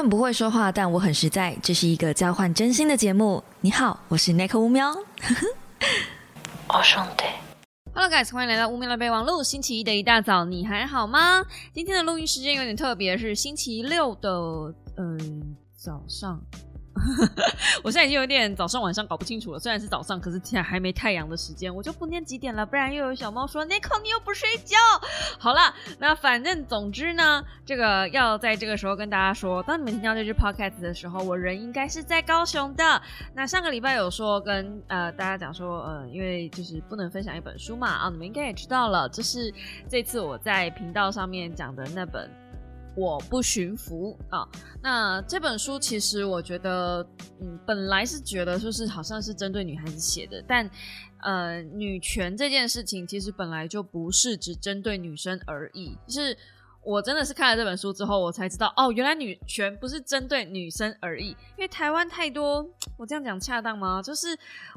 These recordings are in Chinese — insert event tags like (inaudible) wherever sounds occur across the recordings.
很不会说话，但我很实在。这是一个交换真心的节目。你好，我是 Nick 乌喵。(laughs) 我兄弟。Hello guys，欢迎来到乌喵的备忘录。星期一的一大早，你还好吗？今天的录音时间有点特别，是星期六的嗯早上。(laughs) 我现在已经有点早上晚上搞不清楚了。虽然是早上，可是现在还没太阳的时间，我就不念几点了，不然又有小猫说 Nico 你又不睡觉。好了，那反正总之呢，这个要在这个时候跟大家说，当你们听到这支 podcast 的时候，我人应该是在高雄的。那上个礼拜有说跟呃大家讲说，呃，因为就是不能分享一本书嘛，啊，你们应该也知道了，这是这次我在频道上面讲的那本。我不驯服啊！那这本书其实我觉得，嗯，本来是觉得就是好像是针对女孩子写的，但呃，女权这件事情其实本来就不是只针对女生而已，是。我真的是看了这本书之后，我才知道哦，原来女权不是针对女生而已。因为台湾太多，我这样讲恰当吗？就是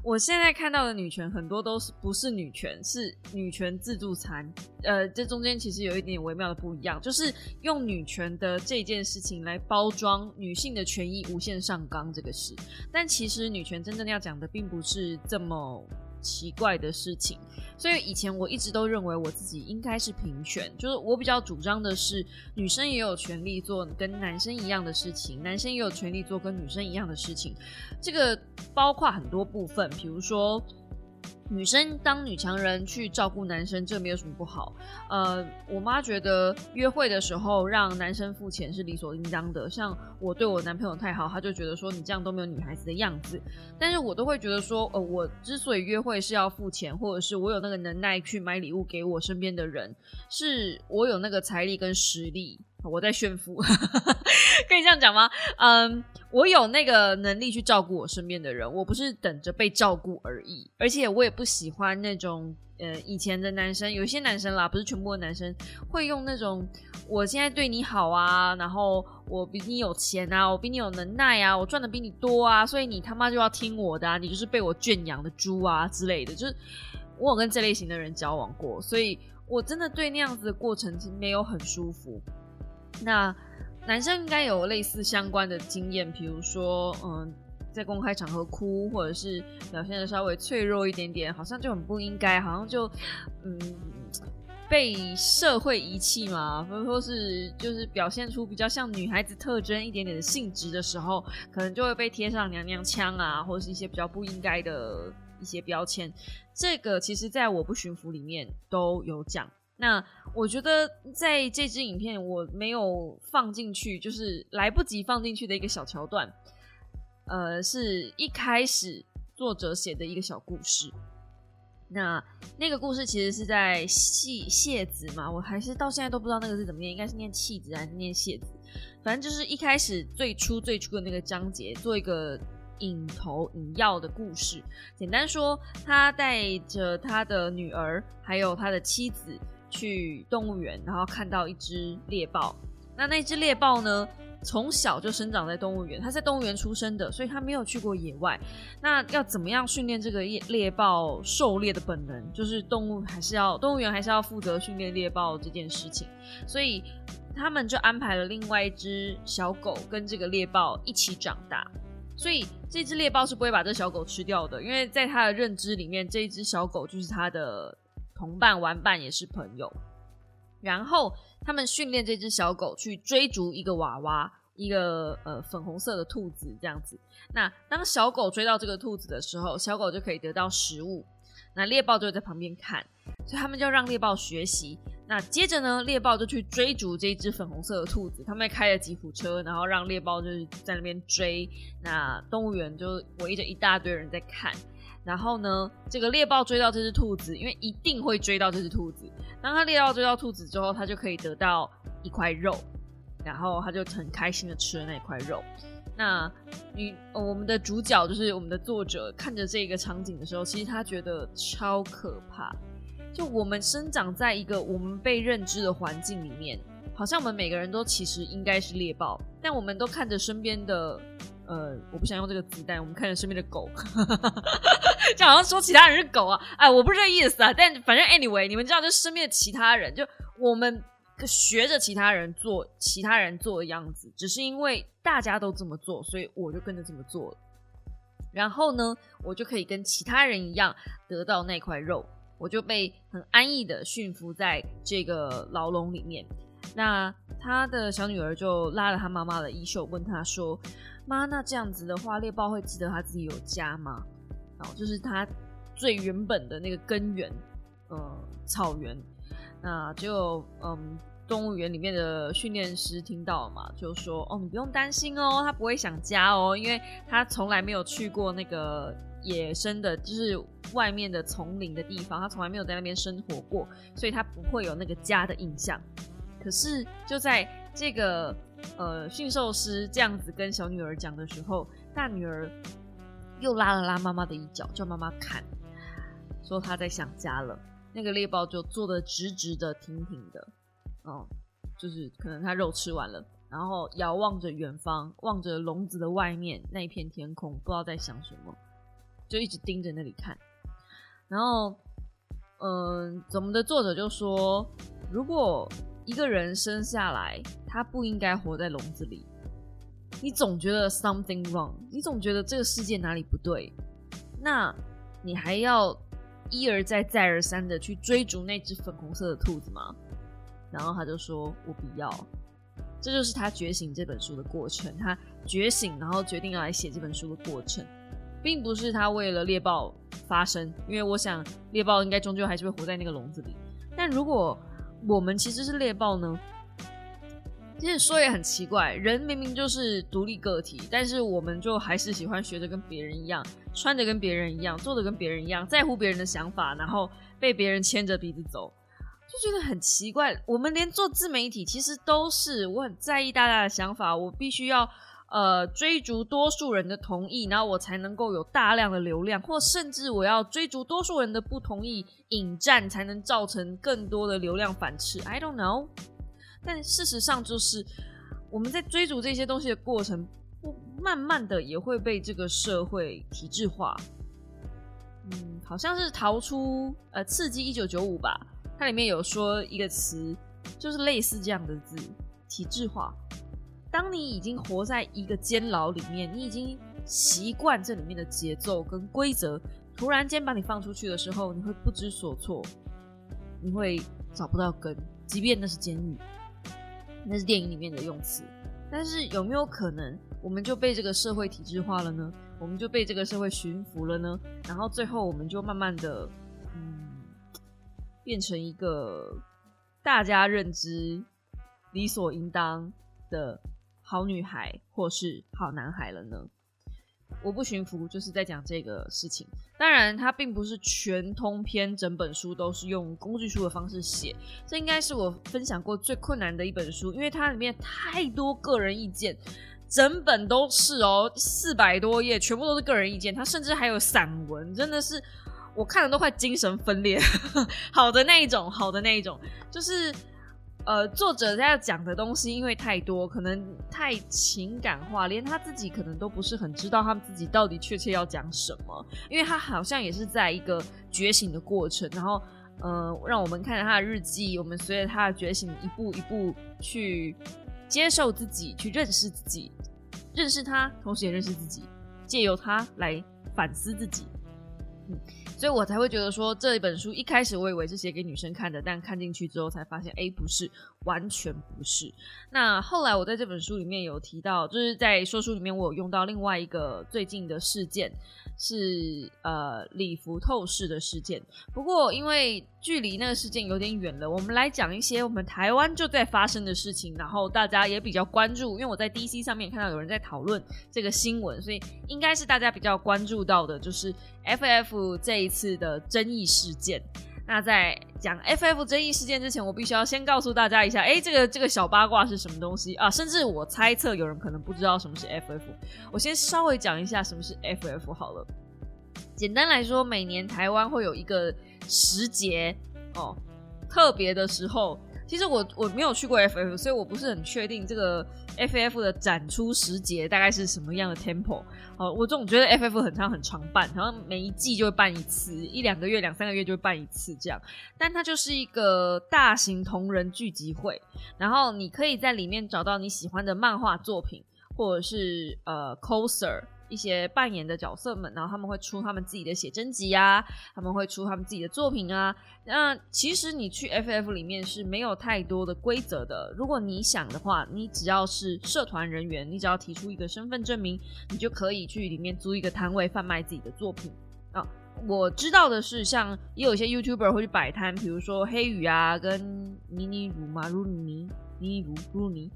我现在看到的女权很多都是不是女权，是女权自助餐。呃，这中间其实有一点微妙的不一样，就是用女权的这件事情来包装女性的权益无限上纲这个事。但其实女权真正要讲的并不是这么。奇怪的事情，所以以前我一直都认为我自己应该是平权，就是我比较主张的是女生也有权利做跟男生一样的事情，男生也有权利做跟女生一样的事情，这个包括很多部分，比如说。女生当女强人去照顾男生，这没有什么不好。呃，我妈觉得约会的时候让男生付钱是理所应当的。像我对我男朋友太好，她就觉得说你这样都没有女孩子的样子。但是我都会觉得说，呃，我之所以约会是要付钱，或者是我有那个能耐去买礼物给我身边的人，是我有那个财力跟实力。我在炫富，(laughs) 可以这样讲吗？嗯，我有那个能力去照顾我身边的人，我不是等着被照顾而已。而且我也不喜欢那种，呃，以前的男生，有些男生啦，不是全部的男生，会用那种我现在对你好啊，然后我比你有钱啊，我比你有能耐啊，我赚的比你多啊，所以你他妈就要听我的，啊，你就是被我圈养的猪啊之类的。就是我有跟这类型的人交往过，所以我真的对那样子的过程是没有很舒服。那男生应该有类似相关的经验，比如说，嗯，在公开场合哭，或者是表现的稍微脆弱一点点，好像就很不应该，好像就，嗯，被社会遗弃嘛，或者说是就是表现出比较像女孩子特征一点点的性质的时候，可能就会被贴上娘娘腔啊，或者是一些比较不应该的一些标签。这个其实在我不驯服里面都有讲。那我觉得在这支影片我没有放进去，就是来不及放进去的一个小桥段，呃，是一开始作者写的一个小故事。那那个故事其实是在戏谢子嘛，我还是到现在都不知道那个是怎么念，应该是念弃子还是念谢子，反正就是一开始最初最初的那个章节，做一个引头引要的故事。简单说，他带着他的女儿还有他的妻子。去动物园，然后看到一只猎豹。那那只猎豹呢，从小就生长在动物园，它在动物园出生的，所以它没有去过野外。那要怎么样训练这个猎猎豹狩猎的本能？就是动物还是要动物园还是要负责训练猎豹这件事情。所以他们就安排了另外一只小狗跟这个猎豹一起长大。所以这只猎豹是不会把这小狗吃掉的，因为在它的认知里面，这一只小狗就是它的。同伴玩伴也是朋友，然后他们训练这只小狗去追逐一个娃娃，一个呃粉红色的兔子这样子。那当小狗追到这个兔子的时候，小狗就可以得到食物。那猎豹就会在旁边看，所以他们就让猎豹学习。那接着呢，猎豹就去追逐这只粉红色的兔子。他们开了吉普车，然后让猎豹就是在那边追。那动物园就围着一大堆人在看。然后呢，这个猎豹追到这只兔子，因为一定会追到这只兔子。当他猎豹追到兔子之后，他就可以得到一块肉，然后他就很开心的吃了那块肉。那女我们的主角就是我们的作者，看着这个场景的时候，其实他觉得超可怕。就我们生长在一个我们被认知的环境里面，好像我们每个人都其实应该是猎豹，但我们都看着身边的。呃，我不想用这个子弹。我们看着身边的狗，(laughs) 就好像说其他人是狗啊。哎，我不是这意思啊。但反正 anyway，你们知道，就身边的其他人，就我们学着其他人做其他人做的样子，只是因为大家都这么做，所以我就跟着这么做了。然后呢，我就可以跟其他人一样得到那块肉，我就被很安逸的驯服在这个牢笼里面。那他的小女儿就拉了他妈妈的衣袖，问他说：“妈，那这样子的话，猎豹会记得他自己有家吗？”哦就是他最原本的那个根源，呃，草原。那就嗯，动物园里面的训练师听到了嘛，就说：“哦，你不用担心哦，他不会想家哦，因为他从来没有去过那个野生的，就是外面的丛林的地方，他从来没有在那边生活过，所以他不会有那个家的印象。”可是就在这个呃驯兽师这样子跟小女儿讲的时候，大女儿又拉了拉妈妈的衣角，叫妈妈看，说她在想家了。那个猎豹就坐得直直的、挺挺的，哦，就是可能它肉吃完了，然后遥望着远方，望着笼子的外面那一片天空，不知道在想什么，就一直盯着那里看。然后，嗯，怎么的作者就说，如果一个人生下来，他不应该活在笼子里。你总觉得 something wrong，你总觉得这个世界哪里不对，那你还要一而再、再而三的去追逐那只粉红色的兔子吗？然后他就说：“我不要。”这就是他觉醒这本书的过程。他觉醒，然后决定要来写这本书的过程，并不是他为了猎豹发声，因为我想猎豹应该终究还是会活在那个笼子里。但如果我们其实是猎豹呢，其实说也很奇怪，人明明就是独立个体，但是我们就还是喜欢学着跟别人一样，穿着跟别人一样，做的跟别人一样，在乎别人的想法，然后被别人牵着鼻子走，就觉得很奇怪。我们连做自媒体，其实都是我很在意大家的想法，我必须要。呃，追逐多数人的同意，然后我才能够有大量的流量，或甚至我要追逐多数人的不同意，引战才能造成更多的流量反噬。I don't know，但事实上就是我们在追逐这些东西的过程，慢慢的也会被这个社会体制化。嗯，好像是逃出呃刺激一九九五吧，它里面有说一个词，就是类似这样的字，体制化。当你已经活在一个监牢里面，你已经习惯这里面的节奏跟规则，突然间把你放出去的时候，你会不知所措，你会找不到根，即便那是监狱，那是电影里面的用词。但是有没有可能，我们就被这个社会体制化了呢？我们就被这个社会驯服了呢？然后最后我们就慢慢的，嗯，变成一个大家认知理所应当的。好女孩或是好男孩了呢？我不驯服，就是在讲这个事情。当然，它并不是全通篇，整本书都是用工具书的方式写。这应该是我分享过最困难的一本书，因为它里面太多个人意见，整本都是哦，四百多页，全部都是个人意见。它甚至还有散文，真的是我看的都快精神分裂。(laughs) 好的那一种，好的那一种，就是。呃，作者在讲的东西因为太多，可能太情感化，连他自己可能都不是很知道他们自己到底确切要讲什么。因为他好像也是在一个觉醒的过程，然后，呃，让我们看着他的日记，我们随着他的觉醒一步一步去接受自己，去认识自己，认识他，同时也认识自己，借由他来反思自己。嗯。所以我才会觉得说这一本书一开始我以为是写给女生看的，但看进去之后才发现，哎，不是，完全不是。那后来我在这本书里面有提到，就是在说书里面我有用到另外一个最近的事件。是呃礼服透视的事件，不过因为距离那个事件有点远了，我们来讲一些我们台湾就在发生的事情，然后大家也比较关注，因为我在 DC 上面看到有人在讨论这个新闻，所以应该是大家比较关注到的，就是 FF 这一次的争议事件。那在讲 FF 争议事件之前，我必须要先告诉大家一下，哎，这个这个小八卦是什么东西啊？甚至我猜测有人可能不知道什么是 FF，我先稍微讲一下什么是 FF 好了。简单来说，每年台湾会有一个时节哦，特别的时候。其实我我没有去过 FF，所以我不是很确定这个 FF 的展出时节大概是什么样的 tempo。哦，我总觉得 FF 很长很长办，好像每一季就会办一次，一两个月、两三个月就会办一次这样。但它就是一个大型同人聚集会，然后你可以在里面找到你喜欢的漫画作品，或者是呃 coser。一些扮演的角色们，然后他们会出他们自己的写真集啊，他们会出他们自己的作品啊。那其实你去 FF 里面是没有太多的规则的。如果你想的话，你只要是社团人员，你只要提出一个身份证明，你就可以去里面租一个摊位贩卖自己的作品啊。我知道的是，像也有一些 YouTuber 会去摆摊，比如说黑羽啊，跟妮妮如嘛，如妮妮如如妮，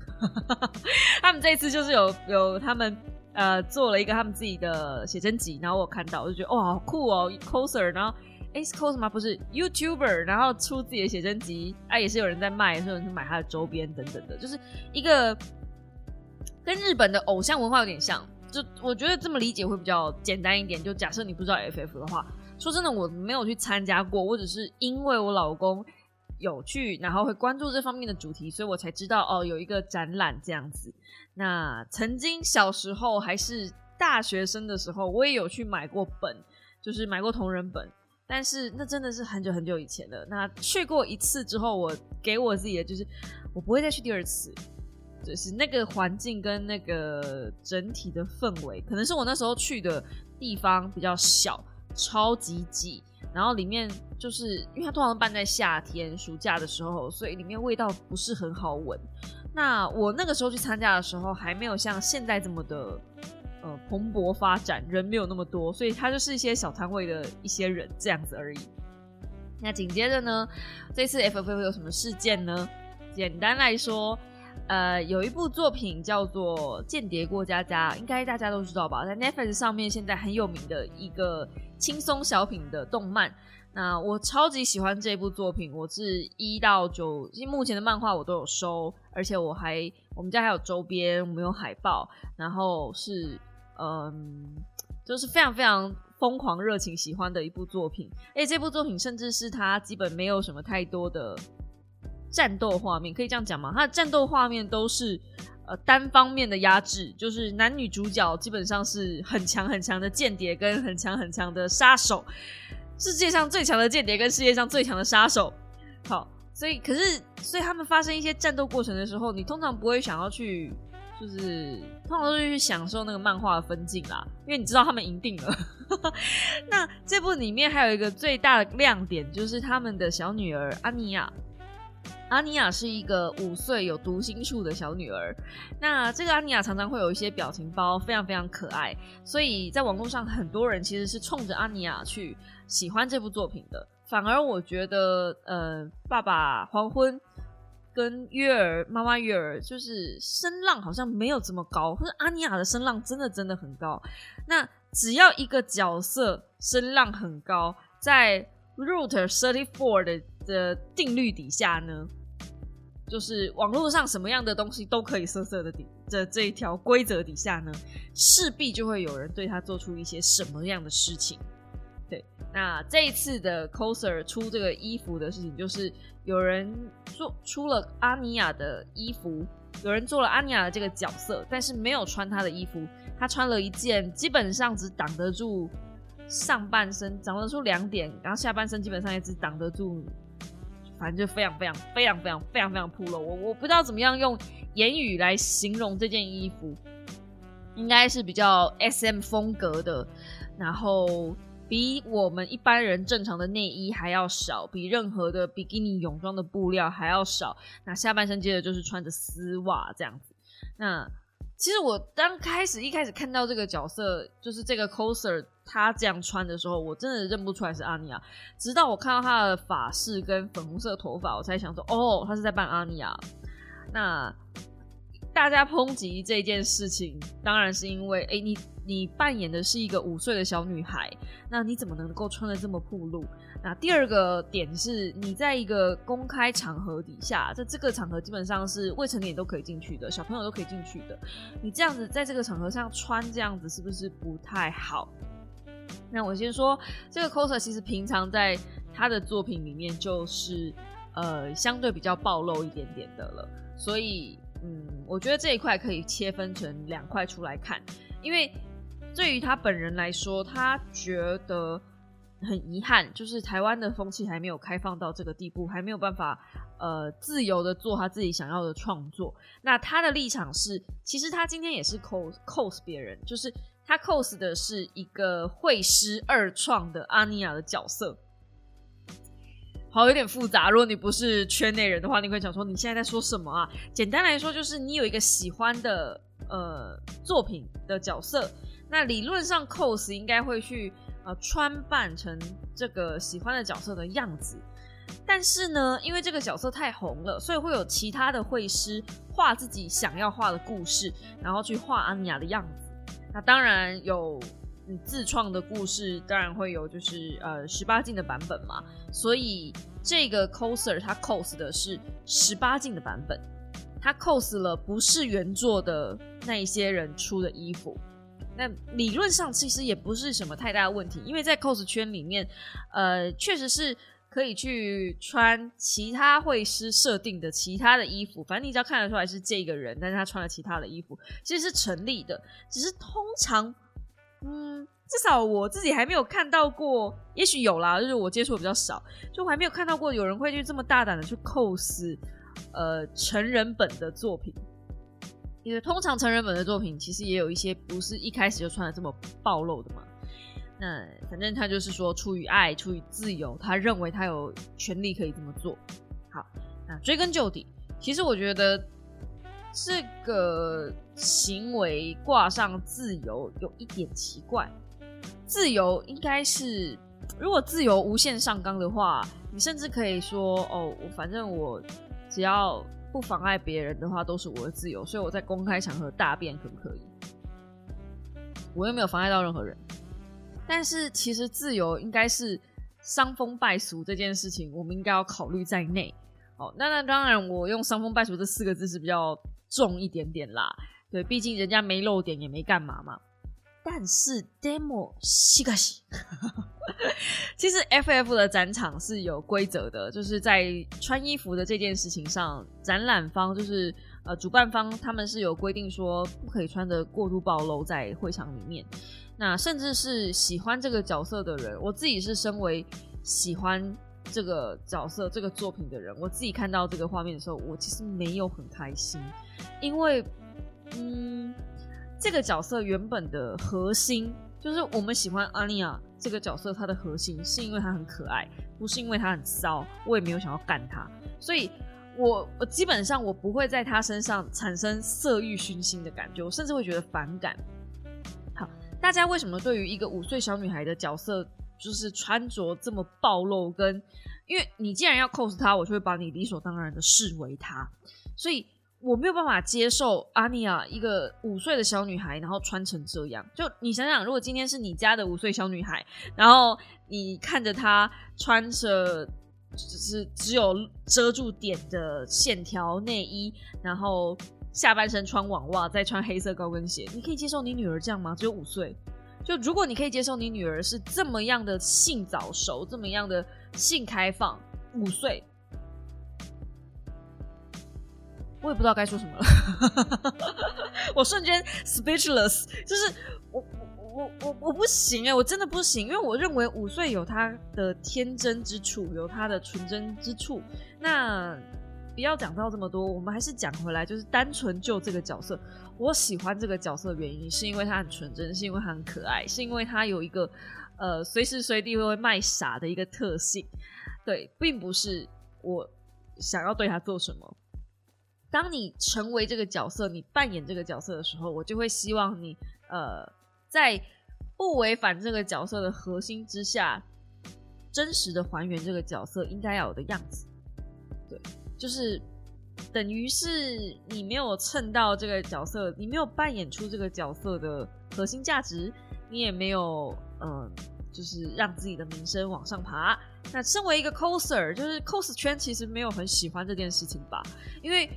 (laughs) 他们这一次就是有有他们。呃，做了一个他们自己的写真集，然后我看到，我就觉得哇，好酷哦，coser，然后哎是 coser 吗？不是 YouTuber，然后出自己的写真集，啊，也是有人在卖，有人去买他的周边等等的，就是一个跟日本的偶像文化有点像，就我觉得这么理解会比较简单一点。就假设你不知道 FF 的话，说真的，我没有去参加过，我只是因为我老公有去，然后会关注这方面的主题，所以我才知道哦，有一个展览这样子。那曾经小时候还是大学生的时候，我也有去买过本，就是买过同人本，但是那真的是很久很久以前了。那去过一次之后，我给我自己的就是，我不会再去第二次，就是那个环境跟那个整体的氛围，可能是我那时候去的地方比较小，超级挤，然后里面就是因为它通常办在夏天暑假的时候，所以里面味道不是很好闻。那我那个时候去参加的时候，还没有像现在这么的呃蓬勃发展，人没有那么多，所以它就是一些小摊位的一些人这样子而已。那紧接着呢，这次 FF 会有什么事件呢？简单来说，呃，有一部作品叫做《间谍过家家》，应该大家都知道吧？在 Netflix 上面现在很有名的一个轻松小品的动漫。那我超级喜欢这部作品，我是一到九，目前的漫画我都有收，而且我还我们家还有周边，我们有海报，然后是嗯，就是非常非常疯狂热情喜欢的一部作品。而且这部作品甚至是它基本没有什么太多的战斗画面，可以这样讲吗？它的战斗画面都是呃单方面的压制，就是男女主角基本上是很强很强的间谍跟很强很强的杀手。世界上最强的间谍跟世界上最强的杀手，好，所以可是，所以他们发生一些战斗过程的时候，你通常不会想要去，就是通常都是去享受那个漫画的分镜啦，因为你知道他们赢定了。(laughs) 那这部里面还有一个最大的亮点，就是他们的小女儿阿尼亚。阿尼亚是一个五岁有读心术的小女儿。那这个阿尼亚常常会有一些表情包，非常非常可爱，所以在网络上很多人其实是冲着阿尼亚去。喜欢这部作品的，反而我觉得，呃，爸爸黄昏跟月儿妈妈月儿，就是声浪好像没有这么高，或者阿尼亚的声浪真的真的很高。那只要一个角色声浪很高，在 Root Thirty Four 的的定律底下呢，就是网络上什么样的东西都可以色色的底的这一条规则底下呢，势必就会有人对他做出一些什么样的事情。对，那这一次的 coser 出这个衣服的事情，就是有人做出了阿尼亚的衣服，有人做了阿尼亚的这个角色，但是没有穿他的衣服，他穿了一件基本上只挡得住上半身，挡得住两点，然后下半身基本上也只挡得住，反正就非常非常非常非常非常非常铺露。我我不知道怎么样用言语来形容这件衣服，应该是比较 SM 风格的，然后。比我们一般人正常的内衣还要少，比任何的比基尼泳装的布料还要少。那下半身接着就是穿着丝袜这样子。那其实我刚开始一开始看到这个角色，就是这个 coser 他这样穿的时候，我真的认不出来是阿尼亚。直到我看到他的发饰跟粉红色头发，我才想说，哦，他是在扮阿尼亚。那大家抨击这件事情，当然是因为，哎，你。你扮演的是一个五岁的小女孩，那你怎么能够穿的这么暴露？那第二个点是，你在一个公开场合底下，在这个场合基本上是未成年都可以进去的，小朋友都可以进去的。你这样子在这个场合上穿这样子，是不是不太好？那我先说，这个 coser 其实平常在他的作品里面就是。呃相对比较暴露一点点的了。所以，嗯，我觉得这一块可以切分成两块出来看，因为对于他本人来说，他觉得。很遗憾，就是台湾的风气还没有开放到这个地步，还没有办法呃自由的做他自己想要的创作。那他的立场是，其实他今天也是 cos cos 别人，就是他 cos 的是一个会师二创的阿尼亚的角色。好，有点复杂。如果你不是圈内人的话，你会想说你现在在说什么啊？简单来说，就是你有一个喜欢的呃作品的角色，那理论上 cos 应该会去。呃，穿扮成这个喜欢的角色的样子，但是呢，因为这个角色太红了，所以会有其他的绘师画自己想要画的故事，然后去画安妮亚的样子。那当然有自创的故事，当然会有就是呃十八禁的版本嘛。所以这个 coser 他 cos 的是十八禁的版本，他 cos 了不是原作的那一些人出的衣服。那理论上其实也不是什么太大的问题，因为在 cos 圈里面，呃，确实是可以去穿其他会师设定的其他的衣服，反正你只要看得出来是这个人，但是他穿了其他的衣服，其实是成立的。只是通常，嗯，至少我自己还没有看到过，也许有啦，就是我接触比较少，就我还没有看到过有人会去这么大胆的去 cos，呃，成人本的作品。因为通常成人本的作品，其实也有一些不是一开始就穿的这么暴露的嘛。那反正他就是说，出于爱，出于自由，他认为他有权利可以这么做。好，那追根究底，其实我觉得这个行为挂上自由有一点奇怪。自由应该是，如果自由无限上纲的话，你甚至可以说，哦，我反正我只要。不妨碍别人的话，都是我的自由，所以我在公开场合大便可不可以？我又没有妨碍到任何人。但是其实自由应该是伤风败俗这件事情，我们应该要考虑在内。哦，那那当然，我用伤风败俗这四个字是比较重一点点啦。对，毕竟人家没露点也没干嘛嘛。但是 demo 西西，(laughs) 其实 FF 的展场是有规则的，就是在穿衣服的这件事情上，展览方就是呃主办方他们是有规定说不可以穿的过度暴露在会场里面。那甚至是喜欢这个角色的人，我自己是身为喜欢这个角色这个作品的人，我自己看到这个画面的时候，我其实没有很开心，因为嗯。这个角色原本的核心就是我们喜欢阿尼亚这个角色，它的核心是因为它很可爱，不是因为它很骚。我也没有想要干它，所以我我基本上我不会在他身上产生色欲熏心的感觉，我甚至会觉得反感。好，大家为什么对于一个五岁小女孩的角色，就是穿着这么暴露？跟因为你既然要 cos 她，我就会把你理所当然的视为她，所以。我没有办法接受阿尼亚一个五岁的小女孩，然后穿成这样。就你想想，如果今天是你家的五岁小女孩，然后你看着她穿着只是只有遮住点的线条内衣，然后下半身穿网袜，再穿黑色高跟鞋，你可以接受你女儿这样吗？只有五岁。就如果你可以接受你女儿是这么样的性早熟，这么样的性开放，五岁。我也不知道该说什么了，(laughs) 我瞬间 speechless，就是我我我我不行哎，我真的不行，因为我认为五岁有他的天真之处，有他的纯真之处。那不要讲到这么多，我们还是讲回来，就是单纯就这个角色，我喜欢这个角色的原因，是因为他很纯真，是因为他很可爱，是因为他有一个呃随时随地会卖傻的一个特性。对，并不是我想要对他做什么。当你成为这个角色，你扮演这个角色的时候，我就会希望你，呃，在不违反这个角色的核心之下，真实的还原这个角色应该要有的样子。对，就是等于是你没有蹭到这个角色，你没有扮演出这个角色的核心价值，你也没有，嗯，就是让自己的名声往上爬。那身为一个 coser，就是 cos 圈其实没有很喜欢这件事情吧，因为。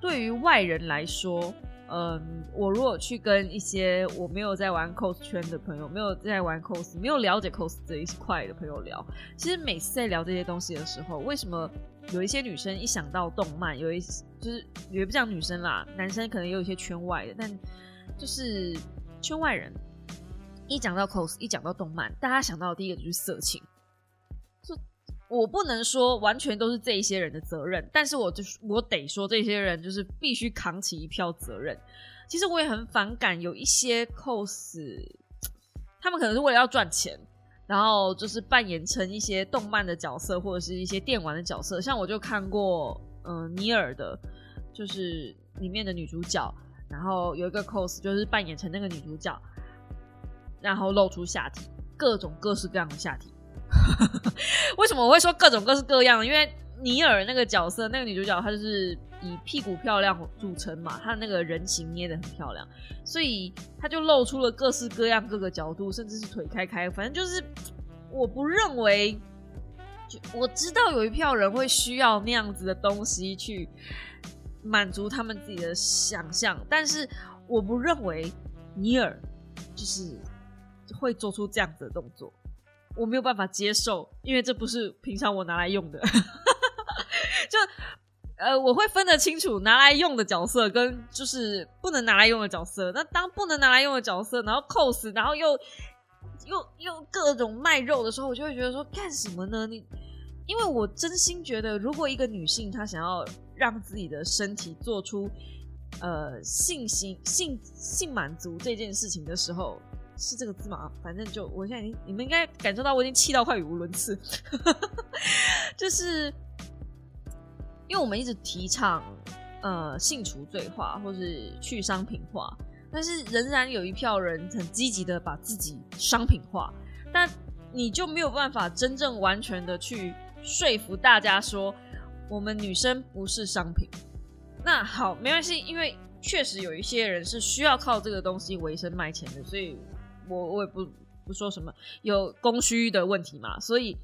对于外人来说，嗯，我如果去跟一些我没有在玩 cos 圈的朋友，没有在玩 cos，没有了解 cos 这一块的朋友聊，其实每次在聊这些东西的时候，为什么有一些女生一想到动漫，有一就是也不像女生啦，男生可能也有一些圈外的，但就是圈外人一讲到 cos，一讲到动漫，大家想到的第一个就是色情。就我不能说完全都是这一些人的责任，但是我就是我得说，这些人就是必须扛起一票责任。其实我也很反感有一些 cos，他们可能是为了要赚钱。然后就是扮演成一些动漫的角色，或者是一些电玩的角色。像我就看过，嗯，尼尔的，就是里面的女主角。然后有一个 cos，就是扮演成那个女主角，然后露出下体，各种各式各样的下体。(laughs) 为什么我会说各种各式各样？因为尼尔那个角色，那个女主角，她就是以屁股漂亮著称嘛，她的那个人形捏的很漂亮，所以她就露出了各式各样各个角度，甚至是腿开开，反正就是我不认为，我知道有一票人会需要那样子的东西去满足他们自己的想象，但是我不认为尼尔就是会做出这样子的动作，我没有办法接受，因为这不是平常我拿来用的。(laughs) 就呃，我会分得清楚拿来用的角色跟就是不能拿来用的角色。那当不能拿来用的角色，然后 cos，然后又又又各种卖肉的时候，我就会觉得说干什么呢？你因为我真心觉得，如果一个女性她想要让自己的身体做出呃性性性性满足这件事情的时候，是这个字吗？反正就我现在已经你们应该感受到我已经气到快语无伦次，(laughs) 就是。因为我们一直提倡呃性除罪化或是去商品化，但是仍然有一票人很积极的把自己商品化，但你就没有办法真正完全的去说服大家说我们女生不是商品。那好，没关系，因为确实有一些人是需要靠这个东西为生卖钱的，所以我我也不不说什么有供需的问题嘛，所以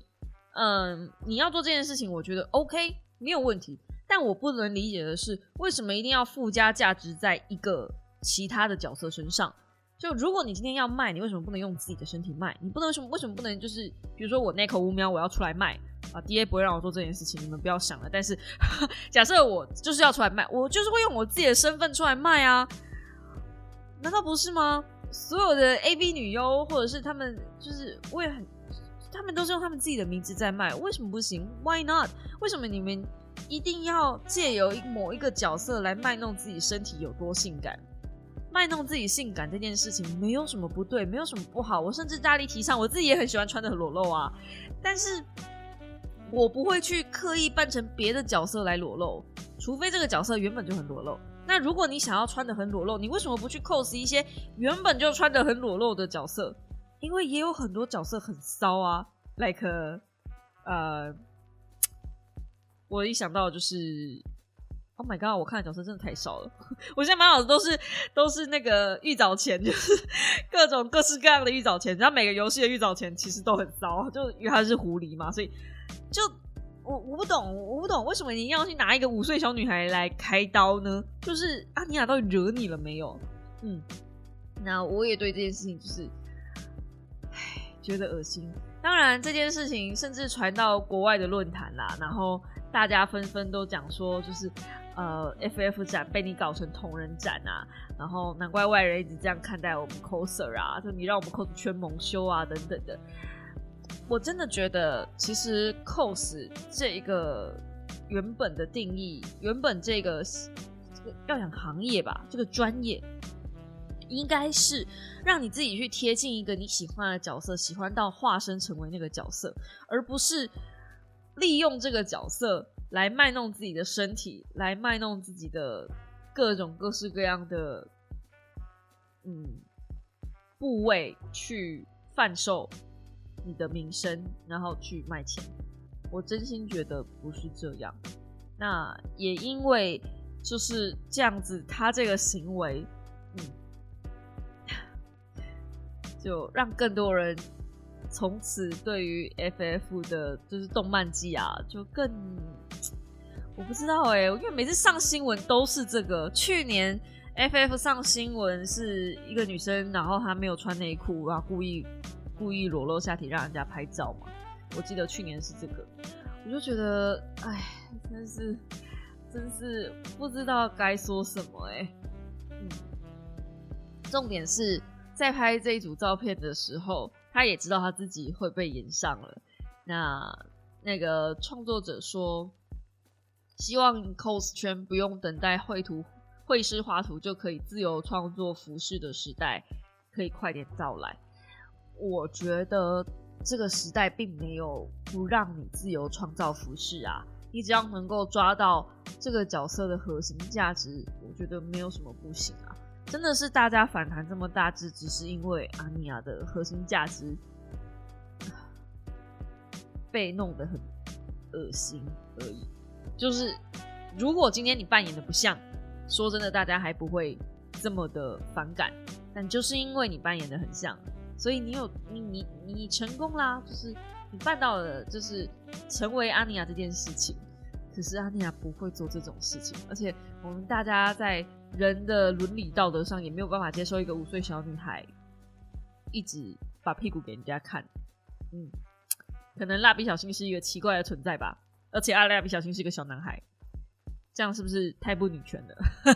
嗯，你要做这件事情，我觉得 OK。没有问题，但我不能理解的是，为什么一定要附加价值在一个其他的角色身上？就如果你今天要卖，你为什么不能用自己的身体卖？你不能什么为什么不能就是，比如说我那口乌喵，我要出来卖啊，DA 不会让我做这件事情，你们不要想了。但是 (laughs) 假设我就是要出来卖，我就是会用我自己的身份出来卖啊，难道不是吗？所有的 A B 女优或者是他们，就是我也很。他们都是用他们自己的名字在卖，为什么不行？Why not？为什么你们一定要借由某一个角色来卖弄自己身体有多性感？卖弄自己性感这件事情没有什么不对，没有什么不好。我甚至大力提倡，我自己也很喜欢穿的很裸露啊。但是我不会去刻意扮成别的角色来裸露，除非这个角色原本就很裸露。那如果你想要穿的很裸露，你为什么不去 cos 一些原本就穿的很裸露的角色？因为也有很多角色很骚啊，like 呃，我一想到就是，Oh my god，我看的角色真的太少了。(laughs) 我现在满脑子都是都是那个玉藻前，就是各种各式各样的玉藻前。然后每个游戏的玉藻前其实都很骚，就因为他是狐狸嘛，所以就我我不懂，我不懂为什么你要去拿一个五岁小女孩来开刀呢？就是阿尼亚到底惹你了没有？嗯，那我也对这件事情就是。觉得恶心。当然，这件事情甚至传到国外的论坛啦，然后大家纷纷都讲说，就是呃，FF 展被你搞成同人展啊，然后难怪外人一直这样看待我们 coser 啊，就你让我们 cos 圈蒙羞啊，等等的。我真的觉得，其实 cos 这一个原本的定义，原本这个这个要讲行业吧，这个专业。应该是让你自己去贴近一个你喜欢的角色，喜欢到化身成为那个角色，而不是利用这个角色来卖弄自己的身体，来卖弄自己的各种各式各样的嗯部位去贩售你的名声，然后去卖钱。我真心觉得不是这样。那也因为就是这样子，他这个行为，嗯。就让更多人从此对于 FF 的，就是动漫季啊，就更 (tsk) 我不知道哎，因为每次上新闻都是这个。去年 FF 上新闻是一个女生，然后她没有穿内裤，然后故意故意裸露下体让人家拍照嘛。我记得去年是这个，我就觉得，哎，真是真是不知道该说什么哎。嗯，重点是在拍这一组照片的时候，他也知道他自己会被延上了。那那个创作者说，希望 cos 圈不用等待绘图绘师画图就可以自由创作服饰的时代，可以快点到来。我觉得这个时代并没有不让你自由创造服饰啊，你只要能够抓到这个角色的核心价值，我觉得没有什么不行啊。真的是大家反弹这么大，只只是因为阿尼亚的核心价值被弄得很恶心而已。就是如果今天你扮演的不像，说真的，大家还不会这么的反感。但就是因为你扮演的很像。所以你有你你你成功啦，就是你办到了，就是成为阿尼亚这件事情。可是阿尼亚不会做这种事情，而且我们大家在人的伦理道德上也没有办法接受一个五岁小女孩一直把屁股给人家看。嗯，可能蜡笔小新是一个奇怪的存在吧，而且阿蜡笔小新是一个小男孩，这样是不是太不女权了？(laughs)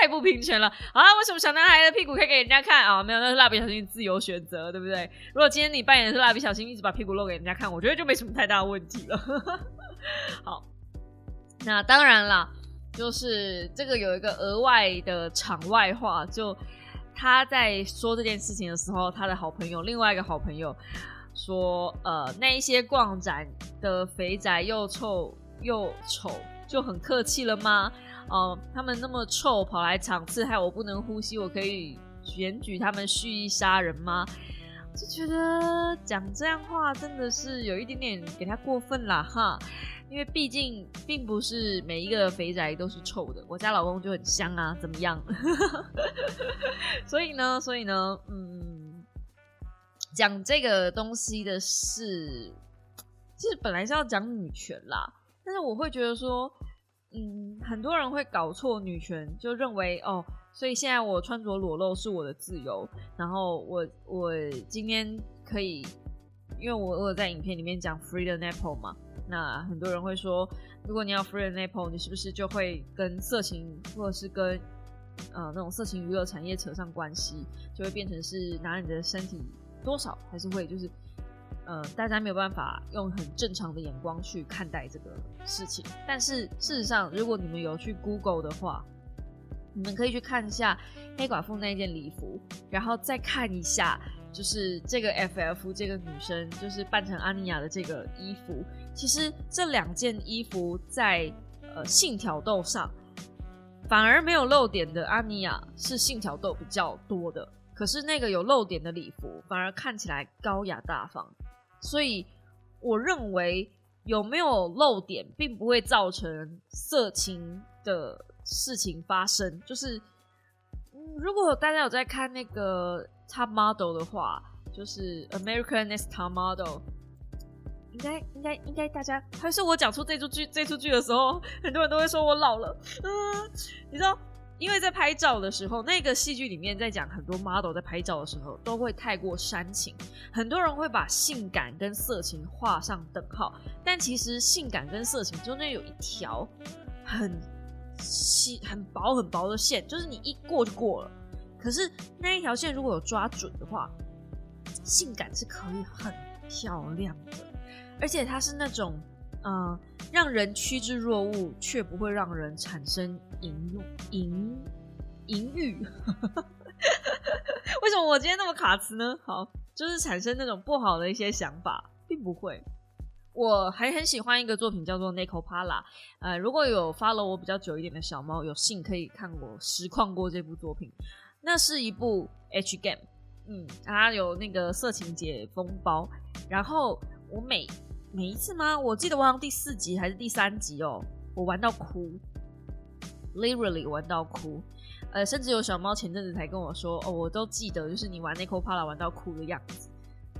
太不平权了啊！为什么小男孩的屁股可以给人家看啊？没有，那是蜡笔小新自由选择，对不对？如果今天你扮演的是蜡笔小新，一直把屁股露给人家看，我觉得就没什么太大问题了。(laughs) 好，那当然啦，就是这个有一个额外的场外话，就他在说这件事情的时候，他的好朋友另外一个好朋友说，呃，那一些逛展的肥宅又臭又丑，就很客气了吗？哦，他们那么臭，跑来场次害我不能呼吸，我可以选举他们蓄意杀人吗？就觉得讲这样话真的是有一点点给他过分了哈，因为毕竟并不是每一个肥宅都是臭的，我家老公就很香啊，怎么样？(laughs) 所以呢，所以呢，嗯，讲这个东西的是，其实本来是要讲女权啦，但是我会觉得说。嗯，很多人会搞错女权，就认为哦，所以现在我穿着裸露是我的自由，然后我我今天可以，因为我我在影片里面讲 free the nipple 嘛，那很多人会说，如果你要 free the nipple，你是不是就会跟色情或者是跟呃那种色情娱乐产业扯上关系，就会变成是拿你的身体多少，还是会就是。呃，大家没有办法用很正常的眼光去看待这个事情。但是事实上，如果你们有去 Google 的话，你们可以去看一下黑寡妇那件礼服，然后再看一下，就是这个 FF 这个女生就是扮成阿尼亚的这个衣服。其实这两件衣服在呃性挑逗上反而没有露点的阿尼亚是性挑逗比较多的，可是那个有露点的礼服反而看起来高雅大方。所以，我认为有没有露点，并不会造成色情的事情发生。就是，如果大家有在看那个 Top Model 的话，就是 American Next Top Model，应该应该应该大家还是我讲出这出剧这出剧的时候，很多人都会说我老了。嗯，你知道？因为在拍照的时候，那个戏剧里面在讲很多 model 在拍照的时候都会太过煽情，很多人会把性感跟色情画上等号，但其实性感跟色情中间有一条很细、很薄、很薄的线，就是你一过就过了。可是那一条线如果有抓准的话，性感是可以很漂亮的，而且它是那种。嗯，让人趋之若鹜，却不会让人产生淫欲淫淫欲。(laughs) 为什么我今天那么卡词呢？好，就是产生那种不好的一些想法，并不会。我还很喜欢一个作品叫做《Nico Pala》。呃，如果有 follow 我比较久一点的小猫，有幸可以看过实况过这部作品。那是一部 H game，嗯，它有那个色情解封包。然后我每每一次吗？我记得我好像第四集还是第三集哦，我玩到哭，literally 玩到哭。呃，甚至有小猫前阵子才跟我说，哦，我都记得，就是你玩《n i c o Pala》玩到哭的样子，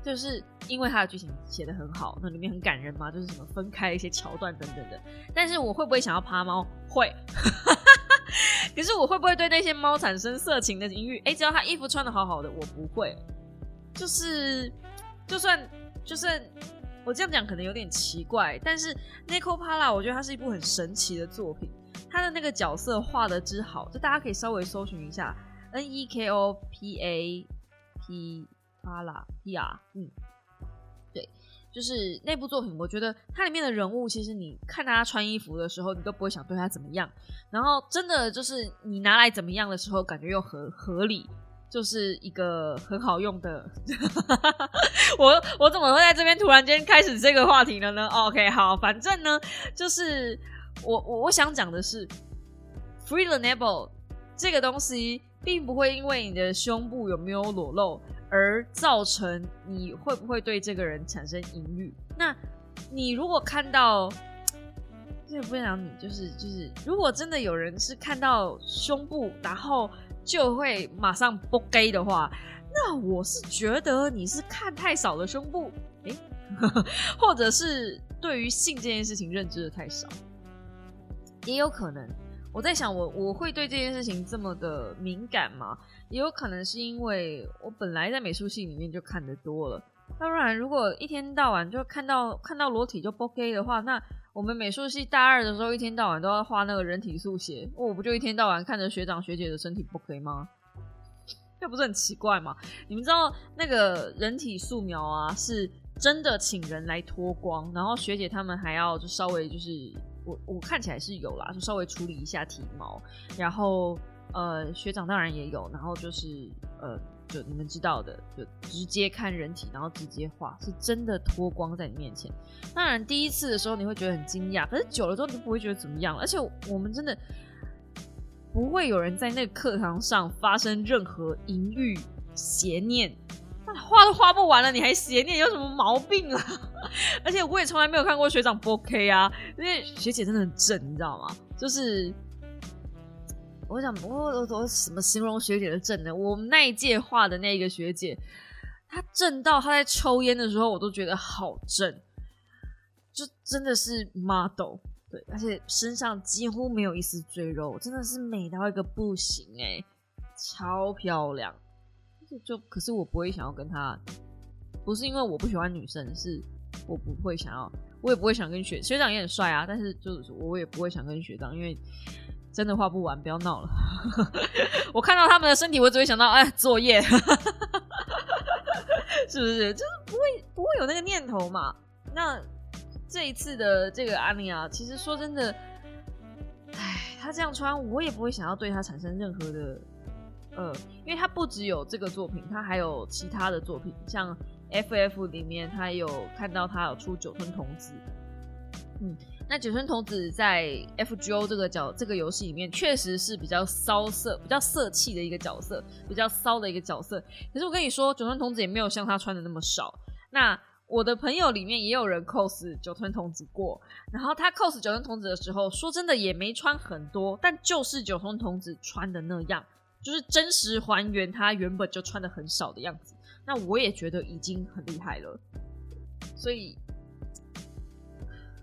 就是因为它的剧情写的很好，那里面很感人嘛，就是什么分开一些桥段等等的。但是我会不会想要趴猫？会。(laughs) (laughs) 可是我会不会对那些猫产生色情的情欲？哎，只要它衣服穿的好好的，我不会。就是，就算，就算。我这样讲可能有点奇怪，但是《Neko Pala》我觉得它是一部很神奇的作品，它的那个角色画的之好，就大家可以稍微搜寻一下 N E K O P A P Pala P R，嗯，就是那部作品，我觉得它里面的人物，其实你看他穿衣服的时候，你都不会想对他怎么样，然后真的就是你拿来怎么样的时候，感觉又合合理。就是一个很好用的，(laughs) 我我怎么会在这边突然间开始这个话题了呢？OK，好，反正呢，就是我我我想讲的是，free the nipple 这个东西，并不会因为你的胸部有没有裸露而造成你会不会对这个人产生淫欲。那你如果看到，(tsk) 这不讲你，就是就是，如果真的有人是看到胸部，然后。就会马上不 gay 的话，那我是觉得你是看太少了胸部，诶，(laughs) 或者是对于性这件事情认知的太少，也有可能。我在想，我我会对这件事情这么的敏感吗？也有可能是因为我本来在美术系里面就看得多了，要不然如果一天到晚就看到看到裸体就不 gay 的话，那。我们美术系大二的时候，一天到晚都要画那个人体速写，我不就一天到晚看着学长学姐的身体不可以吗？这不是很奇怪吗？你们知道那个人体素描啊，是真的请人来脱光，然后学姐他们还要就稍微就是我我看起来是有啦，就稍微处理一下体毛，然后呃学长当然也有，然后就是呃。就你们知道的，就直接看人体，然后直接画，是真的脱光在你面前。当然，第一次的时候你会觉得很惊讶，可是久了之后你就不会觉得怎么样了。而且我们真的不会有人在那个课堂上发生任何淫欲邪念，画都画不完了，你还邪念，有什么毛病啊？(laughs) 而且我也从来没有看过学长不 OK 啊，因为学姐真的很正，你知道吗？就是。我想，我我我怎么形容学姐的正呢？我们那一届画的那个学姐，她正到她在抽烟的时候，我都觉得好正，就真的是 model，对，而且身上几乎没有一丝赘肉，真的是美到一个不行哎，超漂亮。就就可是我不会想要跟她，不是因为我不喜欢女生，是我不会想要，我也不会想跟学学长也很帅啊，但是就是我也不会想跟学长，因为。真的画不完，不要闹了。(laughs) 我看到他们的身体，我只会想到，哎，作业，(laughs) 是不是？就是不会不会有那个念头嘛？那这一次的这个安妮啊，其实说真的，哎，她这样穿，我也不会想要对她产生任何的，呃，因为她不只有这个作品，她还有其他的作品，像 FF 里面，她有看到她有出九吞童子，嗯。那九村童子在 FGO 这个角这个游戏里面，确实是比较骚色、比较色气的一个角色，比较骚的一个角色。可是我跟你说，九村童子也没有像他穿的那么少。那我的朋友里面也有人 cos 九村童子过，然后他 cos 九村童子的时候，说真的也没穿很多，但就是九村童子穿的那样，就是真实还原他原本就穿的很少的样子。那我也觉得已经很厉害了，所以。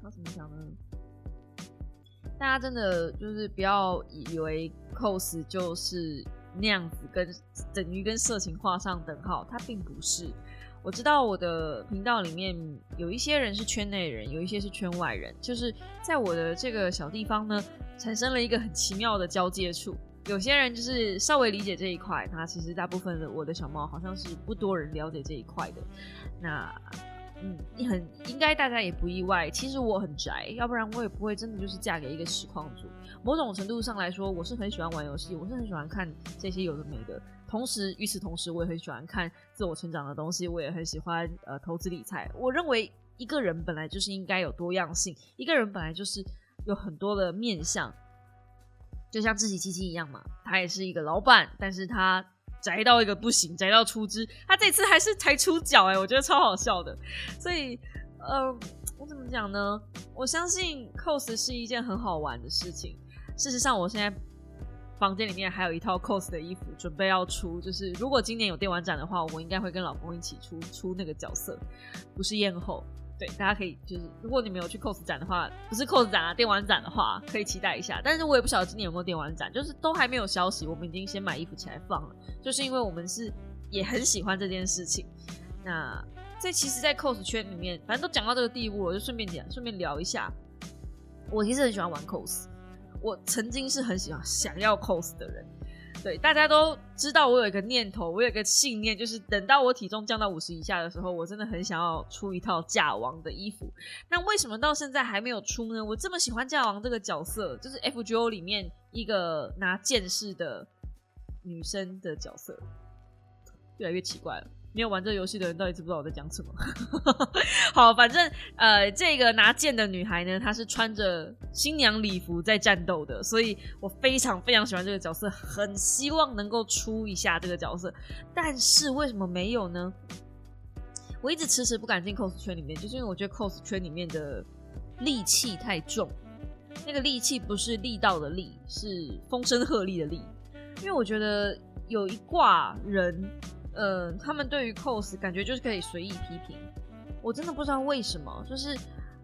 怎么讲呢？大家真的就是不要以为 cos 就是那样子，跟等于跟色情画上等号，它并不是。我知道我的频道里面有一些人是圈内人，有一些是圈外人，就是在我的这个小地方呢，产生了一个很奇妙的交界处。有些人就是稍微理解这一块，那其实大部分的我的小猫好像是不多人了解这一块的。那。嗯，很应该，大家也不意外。其实我很宅，要不然我也不会真的就是嫁给一个实况主。某种程度上来说，我是很喜欢玩游戏，我是很喜欢看这些有的没的。同时，与此同时，我也很喜欢看自我成长的东西，我也很喜欢呃投资理财。我认为一个人本来就是应该有多样性，一个人本来就是有很多的面相，就像自己七七一样嘛。他也是一个老板，但是他。宅到一个不行，宅到出汁。他这次还是才出脚哎，我觉得超好笑的。所以，呃，我怎么讲呢？我相信 cos 是一件很好玩的事情。事实上，我现在房间里面还有一套 cos 的衣服，准备要出。就是如果今年有电玩展的话，我应该会跟老公一起出出那个角色，不是艳后。对，大家可以就是，如果你没有去 cos 展的话，不是 cos 展啊，电玩展的话，可以期待一下。但是我也不晓得今年有没有电玩展，就是都还没有消息。我们已经先买衣服起来放了，就是因为我们是也很喜欢这件事情。那在其实，在 cos 圈里面，反正都讲到这个地步，我就顺便讲，顺便聊一下。我其实很喜欢玩 cos，我曾经是很喜欢想要 cos 的人。对，大家都知道我有一个念头，我有一个信念，就是等到我体重降到五十以下的时候，我真的很想要出一套架王的衣服。那为什么到现在还没有出呢？我这么喜欢架王这个角色，就是 FGO 里面一个拿剑士的女生的角色，越来越奇怪了。没有玩这个游戏的人到底知不知道我在讲什么？(laughs) 好，反正呃，这个拿剑的女孩呢，她是穿着新娘礼服在战斗的，所以我非常非常喜欢这个角色，很希望能够出一下这个角色。但是为什么没有呢？我一直迟迟不敢进 cos 圈里面，就是因为我觉得 cos 圈里面的戾气太重。那个戾气不是力道的力，是风声鹤唳的力。因为我觉得有一挂人。呃，他们对于 cos 感觉就是可以随意批评，我真的不知道为什么，就是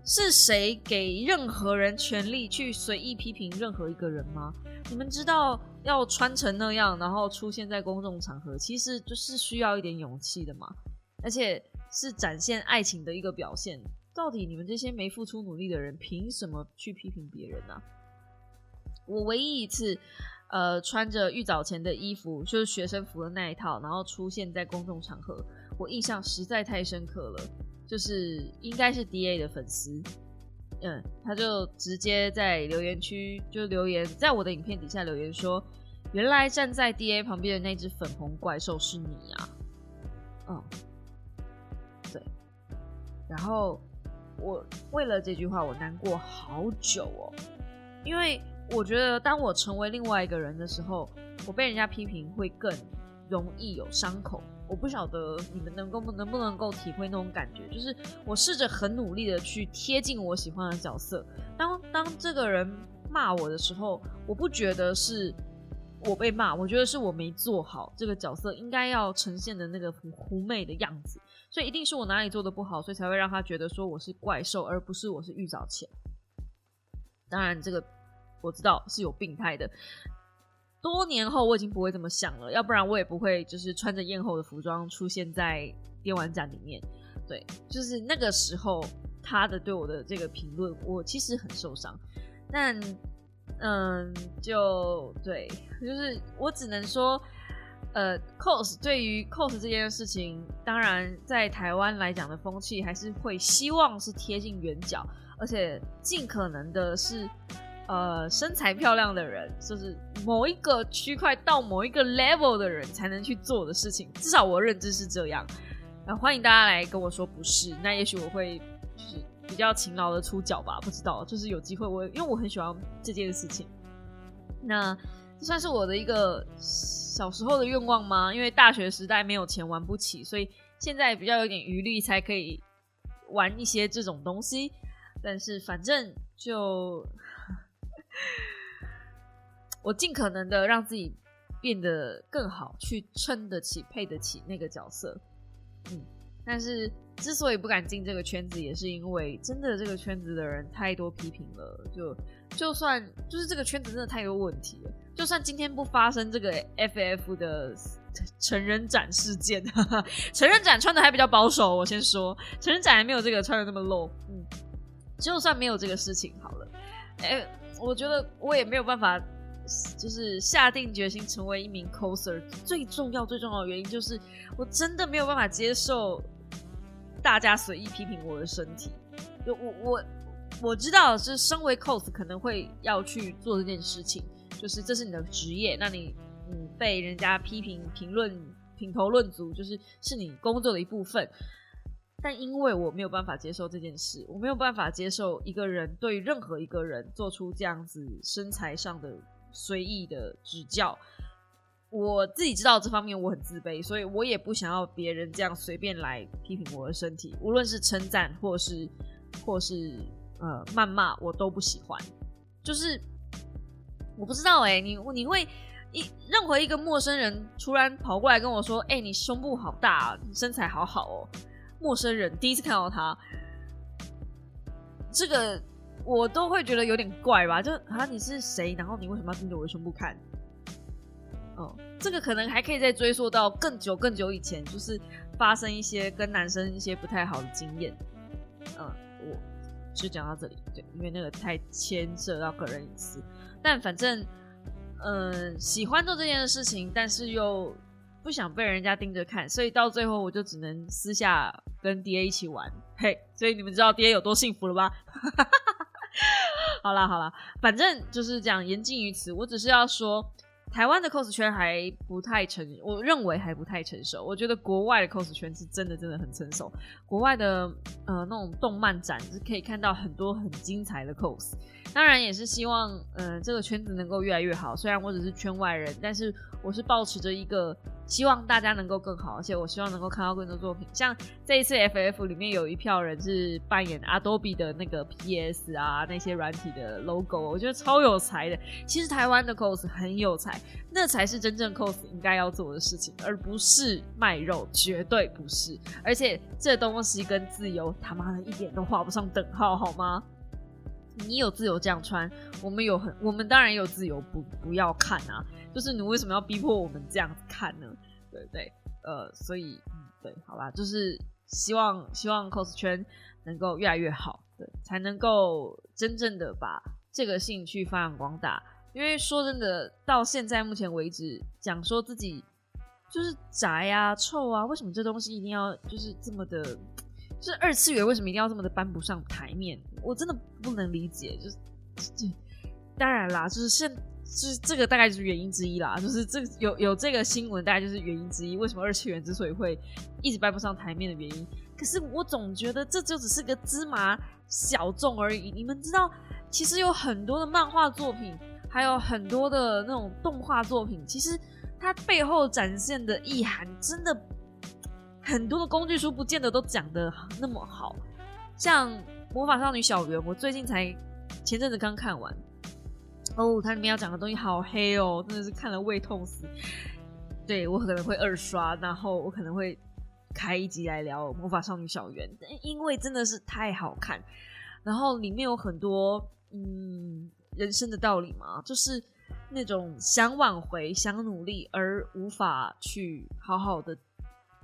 是谁给任何人权利去随意批评任何一个人吗？你们知道要穿成那样，然后出现在公众场合，其实就是需要一点勇气的嘛，而且是展现爱情的一个表现。到底你们这些没付出努力的人，凭什么去批评别人呢？我唯一一次。呃，穿着浴澡前的衣服，就是学生服的那一套，然后出现在公众场合，我印象实在太深刻了。就是应该是 D A 的粉丝，嗯，他就直接在留言区就留言，在我的影片底下留言说，原来站在 D A 旁边的那只粉红怪兽是你啊，嗯，对，然后我为了这句话我难过好久哦，因为。我觉得，当我成为另外一个人的时候，我被人家批评会更容易有伤口。我不晓得你们能够能不能够体会那种感觉，就是我试着很努力的去贴近我喜欢的角色。当当这个人骂我的时候，我不觉得是我被骂，我觉得是我没做好这个角色应该要呈现的那个狐媚的样子。所以一定是我哪里做的不好，所以才会让他觉得说我是怪兽，而不是我是玉藻前。当然这个。我知道是有病态的。多年后我已经不会这么想了，要不然我也不会就是穿着艳后的服装出现在电玩展里面。对，就是那个时候他的对我的这个评论，我其实很受伤。但嗯，就对，就是我只能说，呃，cos 对于 cos 这件事情，当然在台湾来讲的风气还是会希望是贴近圆角，而且尽可能的是。呃，身材漂亮的人，就是某一个区块到某一个 level 的人才能去做的事情，至少我认知是这样。然后欢迎大家来跟我说不是，那也许我会就是比较勤劳的出脚吧，不知道，就是有机会我因为我很喜欢这件事情。那这算是我的一个小时候的愿望吗？因为大学时代没有钱玩不起，所以现在比较有点余力才可以玩一些这种东西。但是反正就。(laughs) 我尽可能的让自己变得更好，去撑得起、配得起那个角色。嗯，但是之所以不敢进这个圈子，也是因为真的这个圈子的人太多批评了。就就算就是这个圈子真的太多问题了，就算今天不发生这个 FF 的成人展事件，(laughs) 成人展穿的还比较保守。我先说，成人展还没有这个穿的那么露。嗯，就算没有这个事情好了，哎。我觉得我也没有办法，就是下定决心成为一名 coser。最重要、最重要的原因就是，我真的没有办法接受大家随意批评我的身体。就我我我知道是身为 cos 可能会要去做这件事情，就是这是你的职业，那你嗯被人家批评、评论、评头论足，就是是你工作的一部分。但因为我没有办法接受这件事，我没有办法接受一个人对任何一个人做出这样子身材上的随意的指教，我自己知道这方面我很自卑，所以我也不想要别人这样随便来批评我的身体，无论是称赞或是或是呃谩骂，我都不喜欢。就是我不知道哎，你你会一任何一个陌生人突然跑过来跟我说，哎，你胸部好大，啊身材好好哦。陌生人第一次看到他，这个我都会觉得有点怪吧？就啊，你是谁？然后你为什么要盯着我的胸部看？哦，这个可能还可以再追溯到更久更久以前，就是发生一些跟男生一些不太好的经验。嗯，我就讲到这里，对，因为那个太牵涉到个人隐私。但反正，嗯，喜欢做这件事情，但是又不想被人家盯着看，所以到最后我就只能私下跟 D A 一起玩。嘿，所以你们知道 D A 有多幸福了吧？(laughs) 好啦好啦，反正就是讲言尽于此。我只是要说，台湾的 cos 圈还不太成，我认为还不太成熟。我觉得国外的 cos 圈是真的真的很成熟。国外的呃那种动漫展是可以看到很多很精彩的 cos。当然也是希望，嗯，这个圈子能够越来越好。虽然我只是圈外人，但是我是保持着一个希望大家能够更好，而且我希望能够看到更多作品。像这一次 FF 里面有一票人是扮演 Adobe 的那个 PS 啊，那些软体的 logo，我觉得超有才的。其实台湾的 cos 很有才，那才是真正 cos 应该要做的事情，而不是卖肉，绝对不是。而且这东西跟自由他妈的一点都画不上等号，好吗？你有自由这样穿，我们有很，我们当然有自由不不要看啊，就是你为什么要逼迫我们这样子看呢？对对？呃，所以，嗯，对，好吧，就是希望希望 cos 圈能够越来越好，对，才能够真正的把这个兴趣发扬光大。因为说真的，到现在目前为止，讲说自己就是宅啊、臭啊，为什么这东西一定要就是这么的？就是二次元为什么一定要这么的搬不上台面？我真的不能理解。就是，这 (laughs) 当然啦，就是现，就是这个大概就是原因之一啦。就是这有有这个新闻，大概就是原因之一。为什么二次元之所以会一直搬不上台面的原因？可是我总觉得这就只是个芝麻小众而已。你们知道，其实有很多的漫画作品，还有很多的那种动画作品，其实它背后展现的意涵真的。很多的工具书不见得都讲的那么好，像《魔法少女小圆》，我最近才前阵子刚看完，哦，它里面要讲的东西好黑哦，真的是看了胃痛死。对我可能会二刷，然后我可能会开一集来聊《魔法少女小圆》，因为真的是太好看，然后里面有很多嗯人生的道理嘛，就是那种想挽回、想努力而无法去好好的。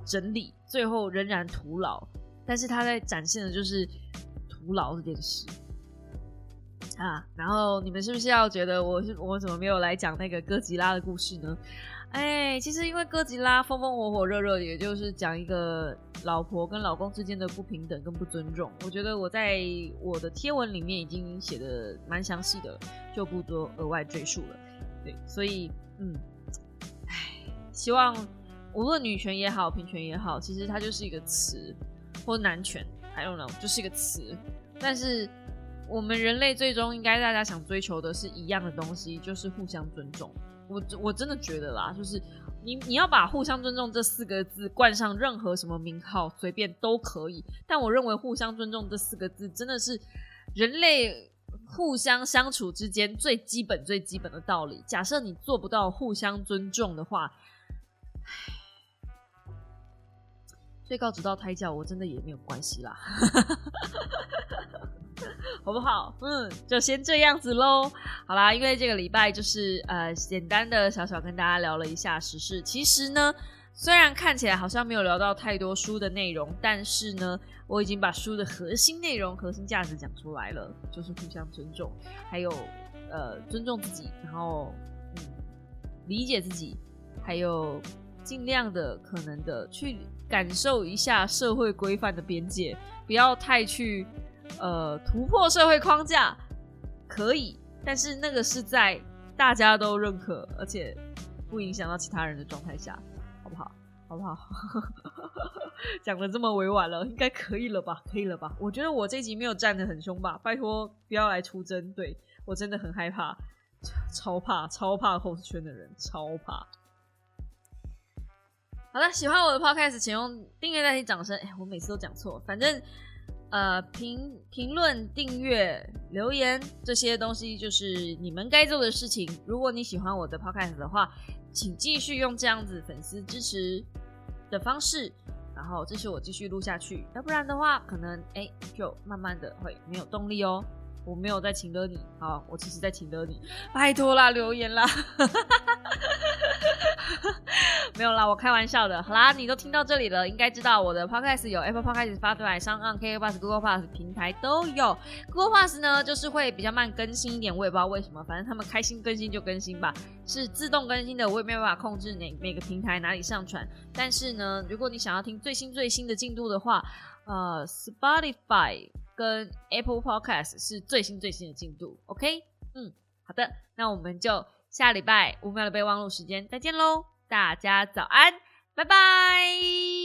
整理，最后仍然徒劳。但是他在展现的就是徒劳这件事啊。然后你们是不是要觉得我是我怎么没有来讲那个哥吉拉的故事呢？哎，其实因为哥吉拉风风火火热热，也就是讲一个老婆跟老公之间的不平等跟不尊重。我觉得我在我的贴文里面已经写的蛮详细的，就不多额外赘述了。对，所以嗯，唉，希望。无论女权也好，平权也好，其实它就是一个词，或男权还有呢就是一个词。但是我们人类最终应该大家想追求的是一样的东西，就是互相尊重。我我真的觉得啦，就是你你要把互相尊重这四个字冠上任何什么名号，随便都可以。但我认为互相尊重这四个字真的是人类互相相处之间最基本最基本的道理。假设你做不到互相尊重的话，唉。被告直到胎教，我真的也没有关系啦，(laughs) (laughs) 好不好？嗯，就先这样子喽。好啦，因为这个礼拜就是呃，简单的小小跟大家聊了一下时事。其实呢，虽然看起来好像没有聊到太多书的内容，但是呢，我已经把书的核心内容、核心价值讲出来了，就是互相尊重，还有呃，尊重自己，然后嗯，理解自己，还有。尽量的可能的去感受一下社会规范的边界，不要太去呃突破社会框架，可以，但是那个是在大家都认可而且不影响到其他人的状态下，好不好？好不好？(laughs) 讲的这么委婉了，应该可以了吧？可以了吧？我觉得我这集没有站的很凶吧？拜托不要来出征，对我真的很害怕，超怕超怕后圈的人，超怕。好了，喜欢我的 podcast，请用订阅代替掌声。哎，我每次都讲错，反正呃，评评论、订阅、留言这些东西就是你们该做的事情。如果你喜欢我的 podcast 的话，请继续用这样子粉丝支持的方式，然后支持我继续录下去。要不然的话，可能哎，就慢慢的会没有动力哦。我没有在请了你，好，我其实在请了你，拜托啦，留言啦。没有啦，我开玩笑的。好啦，你都听到这里了，应该知道我的 podcast 有 Apple Podcast 发出来，上岸 k Bus、Google Pass 平台都有。Google Pass 呢，就是会比较慢更新一点，我也不知道为什么，反正他们开心更新就更新吧，是自动更新的，我也没有办法控制哪每个平台哪里上传。但是呢，如果你想要听最新最新的进度的话，呃，Spotify 跟 Apple Podcast 是最新最新的进度。OK，嗯，好的，那我们就。下礼拜五秒的备忘录时间再见喽！大家早安，拜拜。